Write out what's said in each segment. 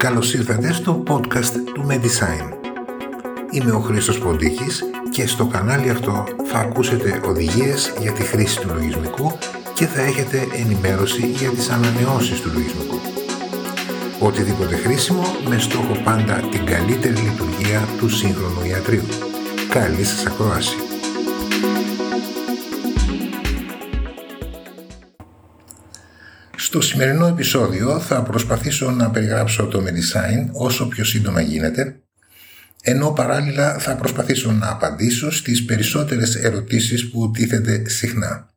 Καλώς ήρθατε στο podcast του Medisign. Είμαι ο Χρήστος Ποντίκης και στο κανάλι αυτό θα ακούσετε οδηγίες για τη χρήση του λογισμικού και θα έχετε ενημέρωση για τις ανανεώσεις του λογισμικού. Οτιδήποτε χρήσιμο με στόχο πάντα την καλύτερη λειτουργία του σύγχρονου ιατρίου. Καλή σας ακρόαση! Στο σημερινό επεισόδιο θα προσπαθήσω να περιγράψω το Medisign όσο πιο σύντομα γίνεται, ενώ παράλληλα θα προσπαθήσω να απαντήσω στις περισσότερες ερωτήσεις που τίθεται συχνά.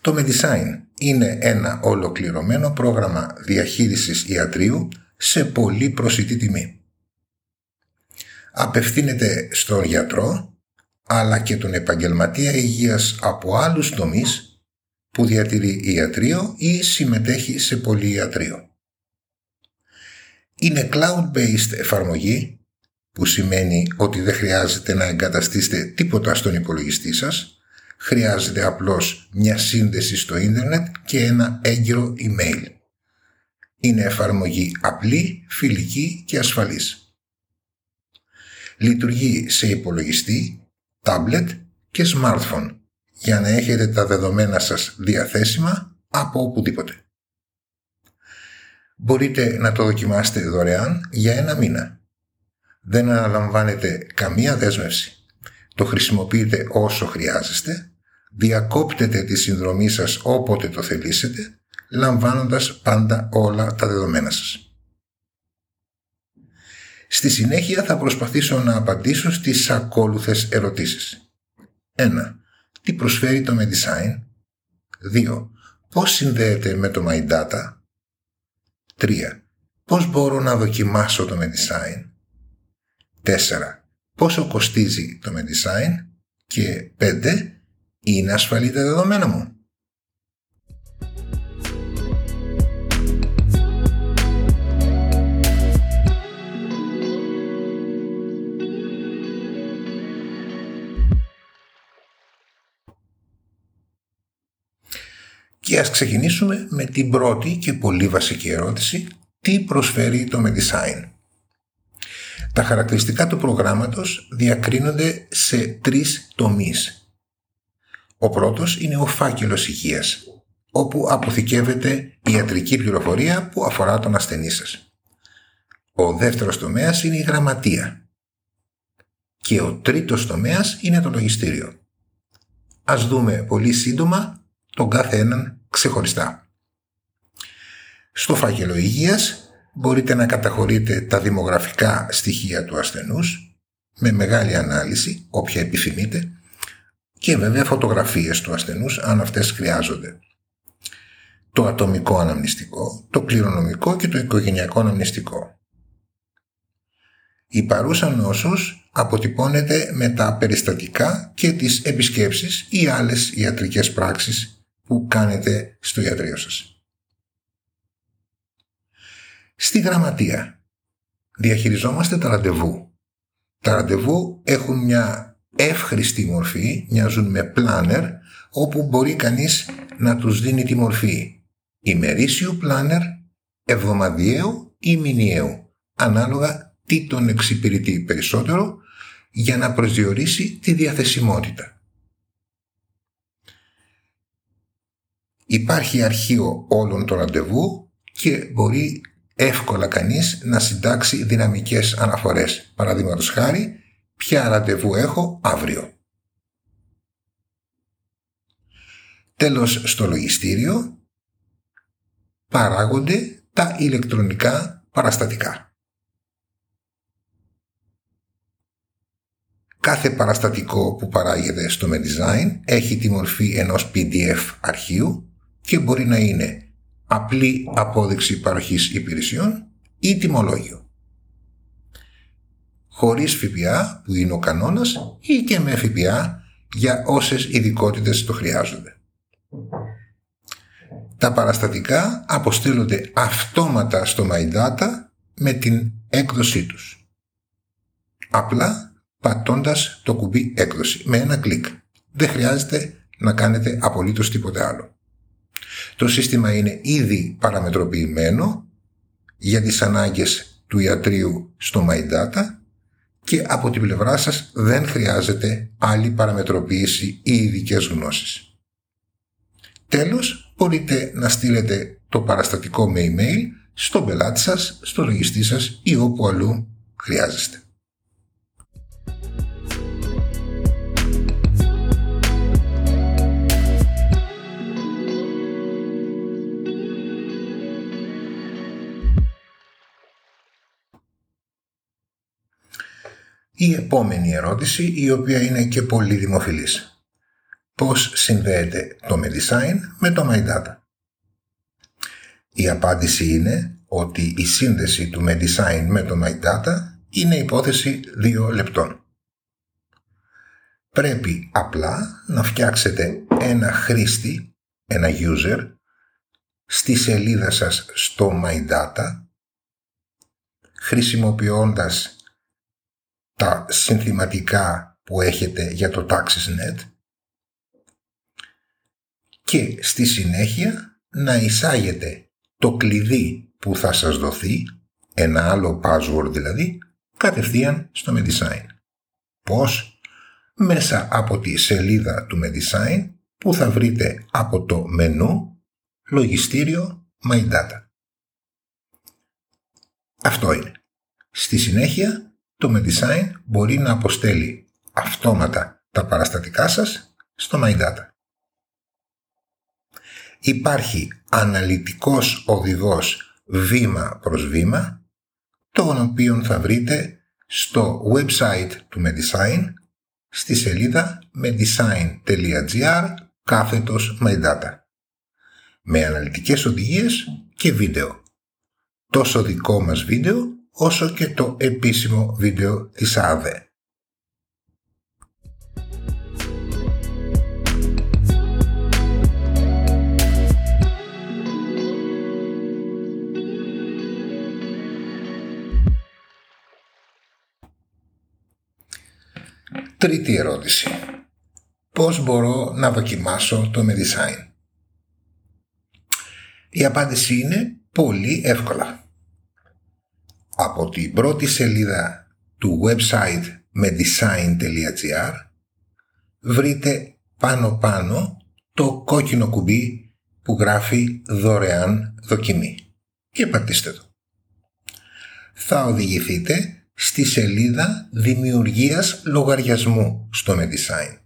Το Medisign είναι ένα ολοκληρωμένο πρόγραμμα διαχείρισης ιατρίου σε πολύ προσιτή τιμή. Απευθύνεται στον γιατρό αλλά και τον επαγγελματία υγείας από άλλους τομείς που διατηρεί ιατρείο ή συμμετέχει σε πολυιατρείο. Είναι cloud-based εφαρμογή που σημαίνει ότι δεν χρειάζεται να εγκαταστήσετε τίποτα στον υπολογιστή σας, χρειάζεται απλώς μια σύνδεση στο ίντερνετ και ένα έγκυρο email. Είναι εφαρμογή απλή, φιλική και ασφαλής. Λειτουργεί σε υπολογιστή, tablet και smartphone για να έχετε τα δεδομένα σας διαθέσιμα από οπουδήποτε. Μπορείτε να το δοκιμάσετε δωρεάν για ένα μήνα. Δεν αναλαμβάνετε καμία δέσμευση. Το χρησιμοποιείτε όσο χρειάζεστε, διακόπτετε τη συνδρομή σας όποτε το θελήσετε, λαμβάνοντας πάντα όλα τα δεδομένα σας. Στη συνέχεια θα προσπαθήσω να απαντήσω στις ακόλουθες ερωτήσεις. 1 τι προσφέρει το MediSign; 2. Πώς συνδέεται με το MyData; 3. Πώς μπορώ να δοκιμάσω το MediSign; 4. Πόσο κοστίζει το MediSign; Και 5. Είναι ασφαλή τα δεδομένα μου. Και ας ξεκινήσουμε με την πρώτη και πολύ βασική ερώτηση, τι προσφέρει το Medisign; Τα χαρακτηριστικά του προγράμματος διακρίνονται σε τρεις τομείς. Ο πρώτος είναι ο φάκελος υγείας, όπου αποθηκεύεται ιατρική πληροφορία που αφορά τον ασθενή σας. Ο δεύτερος τομέας είναι η γραμματεία. Και ο τρίτος τομέας είναι το λογιστήριο. Ας δούμε πολύ σύντομα τον κάθε έναν ξεχωριστά. Στο φάκελο υγείας μπορείτε να καταχωρείτε τα δημογραφικά στοιχεία του ασθενούς με μεγάλη ανάλυση, όποια επιθυμείτε, και βέβαια φωτογραφίες του ασθενούς αν αυτές χρειάζονται. Το ατομικό αναμνηστικό, το κληρονομικό και το οικογενειακό αναμνηστικό. Η παρούσα νόσος αποτυπώνεται με τα περιστατικά και τις επισκέψεις ή άλλες ιατρικές πράξεις που κάνετε στο ιατρείο σας. Στη γραμματεία διαχειριζόμαστε τα ραντεβού. Τα ραντεβού έχουν μια εύχριστη μορφή, μοιάζουν με πλάνερ, όπου μπορεί κανείς να τους δίνει τη μορφή ημερήσιου πλάνερ, εβδομαδιαίου ή μηνιαίου, ανάλογα τι τον εξυπηρετεί περισσότερο, για να προσδιορίσει τη διαθεσιμότητα. Υπάρχει αρχείο όλων των ραντεβού και μπορεί εύκολα κανείς να συντάξει δυναμικές αναφορές. Παραδείγματος χάρη, ποια ραντεβού έχω αύριο. Τέλος, στο λογιστήριο παράγονται τα ηλεκτρονικά παραστατικά. Κάθε παραστατικό που παράγεται στο Medisign έχει τη μορφή ενός PDF αρχείου και μπορεί να είναι απλή απόδειξη παροχής υπηρεσιών ή τιμολόγιο. Χωρίς ΦΠΑ που είναι ο κανόνας ή και με ΦΠΑ για όσες ειδικότητες το χρειάζονται. Τα παραστατικά αποστέλλονται αυτόματα στο MyData με την έκδοσή τους. Απλά πατώντας το κουμπί έκδοση με ένα κλικ. Δεν χρειάζεται να κάνετε απολύτως τίποτε άλλο. Το σύστημα είναι ήδη παραμετροποιημένο για τις ανάγκες του ιατρίου στο MyData και από την πλευρά σας δεν χρειάζεται άλλη παραμετροποίηση ή ειδικές γνώσεις. Τέλος, μπορείτε να στείλετε το παραστατικό με email στον πελάτη σας, στο λογιστή σας ή όπου αλλού χρειάζεστε. Η επόμενη ερώτηση, η οποία είναι και πολύ δημοφιλής. Πώς συνδέεται το Medisign με το MyData. Η απάντηση είναι ότι η σύνδεση του Medisign με το MyData είναι υπόθεση δύο λεπτών. Πρέπει απλά να φτιάξετε ένα χρήστη, ένα user, στη σελίδα σας στο MyData, χρησιμοποιώντας τα συνθηματικά που έχετε για το TaxisNet και στη συνέχεια να εισάγετε το κλειδί που θα σας δοθεί, ένα άλλο password δηλαδή, κατευθείαν στο Medisign. Πώς; Μέσα από τη σελίδα του Medisign που θα βρείτε από το μενού λογιστήριο My Data. Αυτό είναι. Στη συνέχεια το Medisign μπορεί να αποστέλει αυτόματα τα παραστατικά σας στο MyData. Υπάρχει αναλυτικός οδηγός βήμα προς βήμα, τον οποίο θα βρείτε στο website του Medisign στη σελίδα medisign.gr κάθετος MyData με αναλυτικές οδηγίες και βίντεο. Τόσο δικό μας βίντεο όσο και το επίσημο βίντεο της ΑΔΕ. Τρίτη ερώτηση. Πώς μπορώ να δοκιμάσω το Medisign; Η απάντηση είναι πολύ εύκολα από την πρώτη σελίδα του website medisign.gr βρείτε πάνω πάνω το κόκκινο κουμπί που γράφει δωρεάν δοκιμή και πατήστε το. Θα οδηγηθείτε στη σελίδα δημιουργίας λογαριασμού στο Medisign.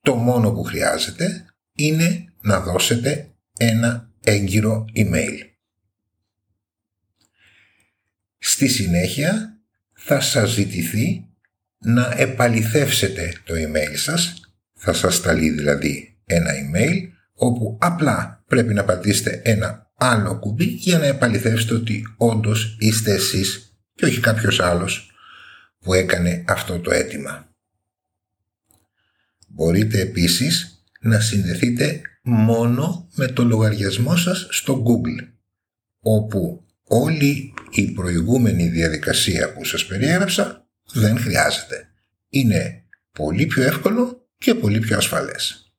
Το μόνο που χρειάζεται είναι να δώσετε ένα έγκυρο email. Στη συνέχεια θα σας ζητηθεί να επαληθεύσετε το email σας, θα σας σταλεί δηλαδή ένα email όπου απλά πρέπει να πατήσετε ένα άλλο κουμπί για να επαληθεύσετε ότι όντως είστε εσείς και όχι κάποιος άλλος που έκανε αυτό το αίτημα. Μπορείτε επίσης να συνδεθείτε μόνο με το λογαριασμό σας στο Google όπου όλη η προηγούμενη διαδικασία που σας περιέγραψα δεν χρειάζεται. Είναι πολύ πιο εύκολο και πολύ πιο ασφαλές.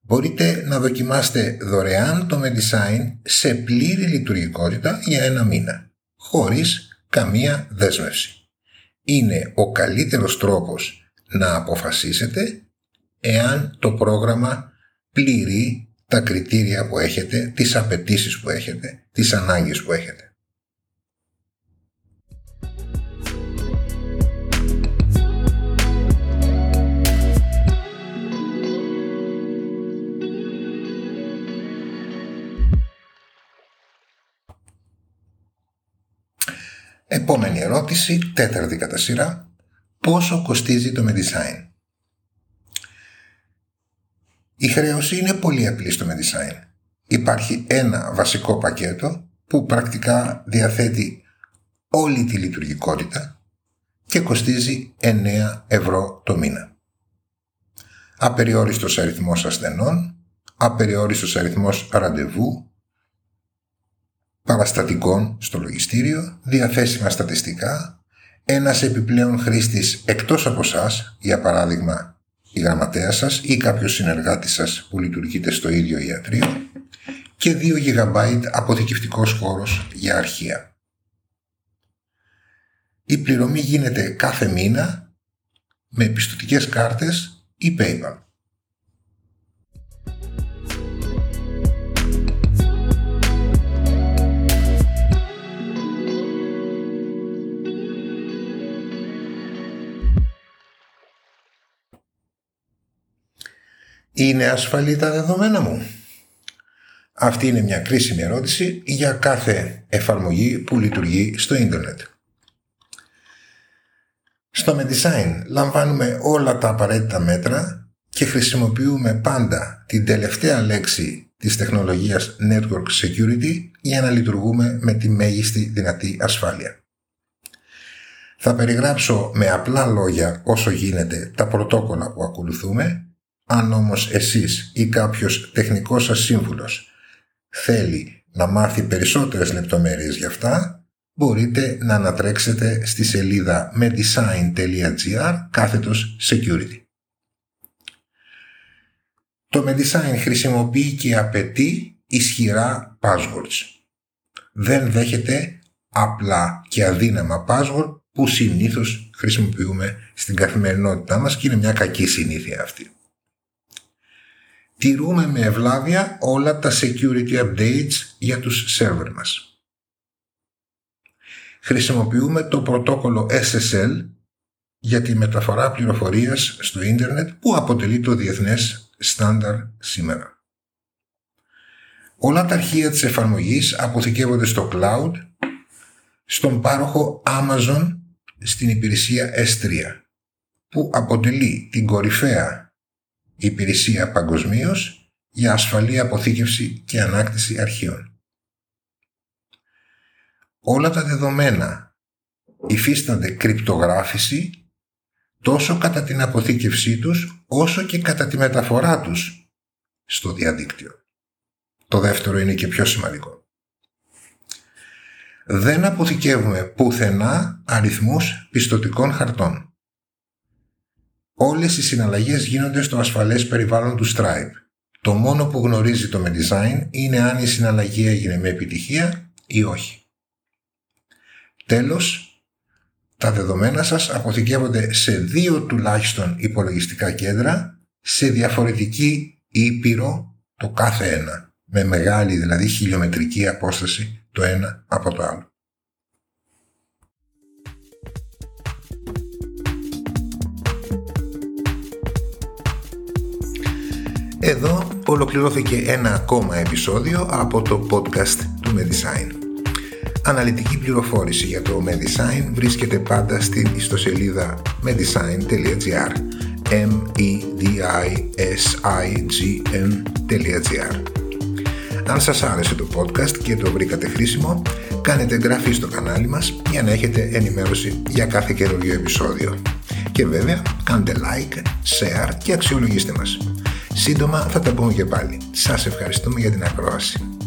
Μπορείτε να δοκιμάσετε δωρεάν το Medisign σε πλήρη λειτουργικότητα για ένα μήνα, χωρίς καμία δέσμευση. Είναι ο καλύτερος τρόπος να αποφασίσετε εάν το πρόγραμμα πληρεί τα κριτήρια που έχετε, τις απαιτήσεις που έχετε, τις ανάγκες που έχετε. Επόμενη ερώτηση, τέταρτη κατά σειρά. Πόσο κοστίζει το Medisign; Η χρέωση είναι πολύ απλή στο Medisign. Υπάρχει ένα βασικό πακέτο που πρακτικά διαθέτει όλη τη λειτουργικότητα και κοστίζει 9 ευρώ το μήνα. Απεριόριστος αριθμός ασθενών, απεριόριστος αριθμός ραντεβού, παραστατικών στο λογιστήριο, διαθέσιμα στατιστικά, ένας επιπλέον χρήστης εκτός από εσά, για παράδειγμα η γραμματέας σας ή κάποιος συνεργάτης σας που λειτουργείτε στο ίδιο ιατρείο και 2 GB αποθηκευτικός χώρος για αρχεία. Η πληρωμή γίνεται κάθε μήνα με πιστοτικές κάρτες ή PayPal. Είναι ασφαλή τα δεδομένα μου. Αυτή είναι μια κρίσιμη ερώτηση για κάθε εφαρμογή που λειτουργεί στο ίντερνετ. Στο Medisign λαμβάνουμε όλα τα απαραίτητα μέτρα και χρησιμοποιούμε πάντα την τελευταία λέξη της τεχνολογίας Network Security για να λειτουργούμε με τη μέγιστη δυνατή ασφάλεια. Θα περιγράψω με απλά λόγια όσο γίνεται τα πρωτόκολλα που ακολουθούμε αν όμως εσείς ή κάποιος τεχνικός σας σύμβουλος θέλει να μάθει περισσότερες λεπτομέρειες για αυτά, μπορείτε να ανατρέξετε στη σελίδα medisign.gr κάθετος security. Το Medisign χρησιμοποιεί και απαιτεί ισχυρά passwords. Δεν δέχεται απλά και αδύναμα password που συνήθως χρησιμοποιούμε στην καθημερινότητά μας και είναι μια κακή συνήθεια αυτή τηρούμε με ευλάβεια όλα τα security updates για τους σερβερ μας. Χρησιμοποιούμε το πρωτόκολλο SSL για τη μεταφορά πληροφορίας στο ίντερνετ που αποτελεί το διεθνές στάνταρ σήμερα. Όλα τα αρχεία της εφαρμογής αποθηκεύονται στο cloud, στον πάροχο Amazon στην υπηρεσία S3, που αποτελεί την κορυφαία υπηρεσία παγκοσμίως για ασφαλή αποθήκευση και ανάκτηση αρχείων. Όλα τα δεδομένα υφίστανται κρυπτογράφηση τόσο κατά την αποθήκευσή τους όσο και κατά τη μεταφορά τους στο διαδίκτυο. Το δεύτερο είναι και πιο σημαντικό. Δεν αποθηκεύουμε πουθενά αριθμούς πιστοτικών χαρτών. Όλες οι συναλλαγές γίνονται στο ασφαλές περιβάλλον του Stripe. Το μόνο που γνωρίζει το Medisign είναι αν η συναλλαγή έγινε με επιτυχία ή όχι. Τέλος, τα δεδομένα σας αποθηκεύονται σε δύο τουλάχιστον υπολογιστικά κέντρα σε διαφορετική ήπειρο το κάθε ένα, με μεγάλη δηλαδή χιλιομετρική απόσταση το ένα από το άλλο. Εδώ ολοκληρώθηκε ένα ακόμα επεισόδιο από το podcast του Medisign. Αναλυτική πληροφόρηση για το Medisign βρίσκεται πάντα στην ιστοσελίδα medisign.gr m e d i s i g n.gr Αν σας άρεσε το podcast και το βρήκατε χρήσιμο, κάνετε εγγραφή στο κανάλι μας για να έχετε ενημέρωση για κάθε καινούριο επεισόδιο. Και βέβαια, κάντε like, share και αξιολογήστε μας. Σύντομα θα τα πούμε και πάλι. Σας ευχαριστούμε για την ακρόαση.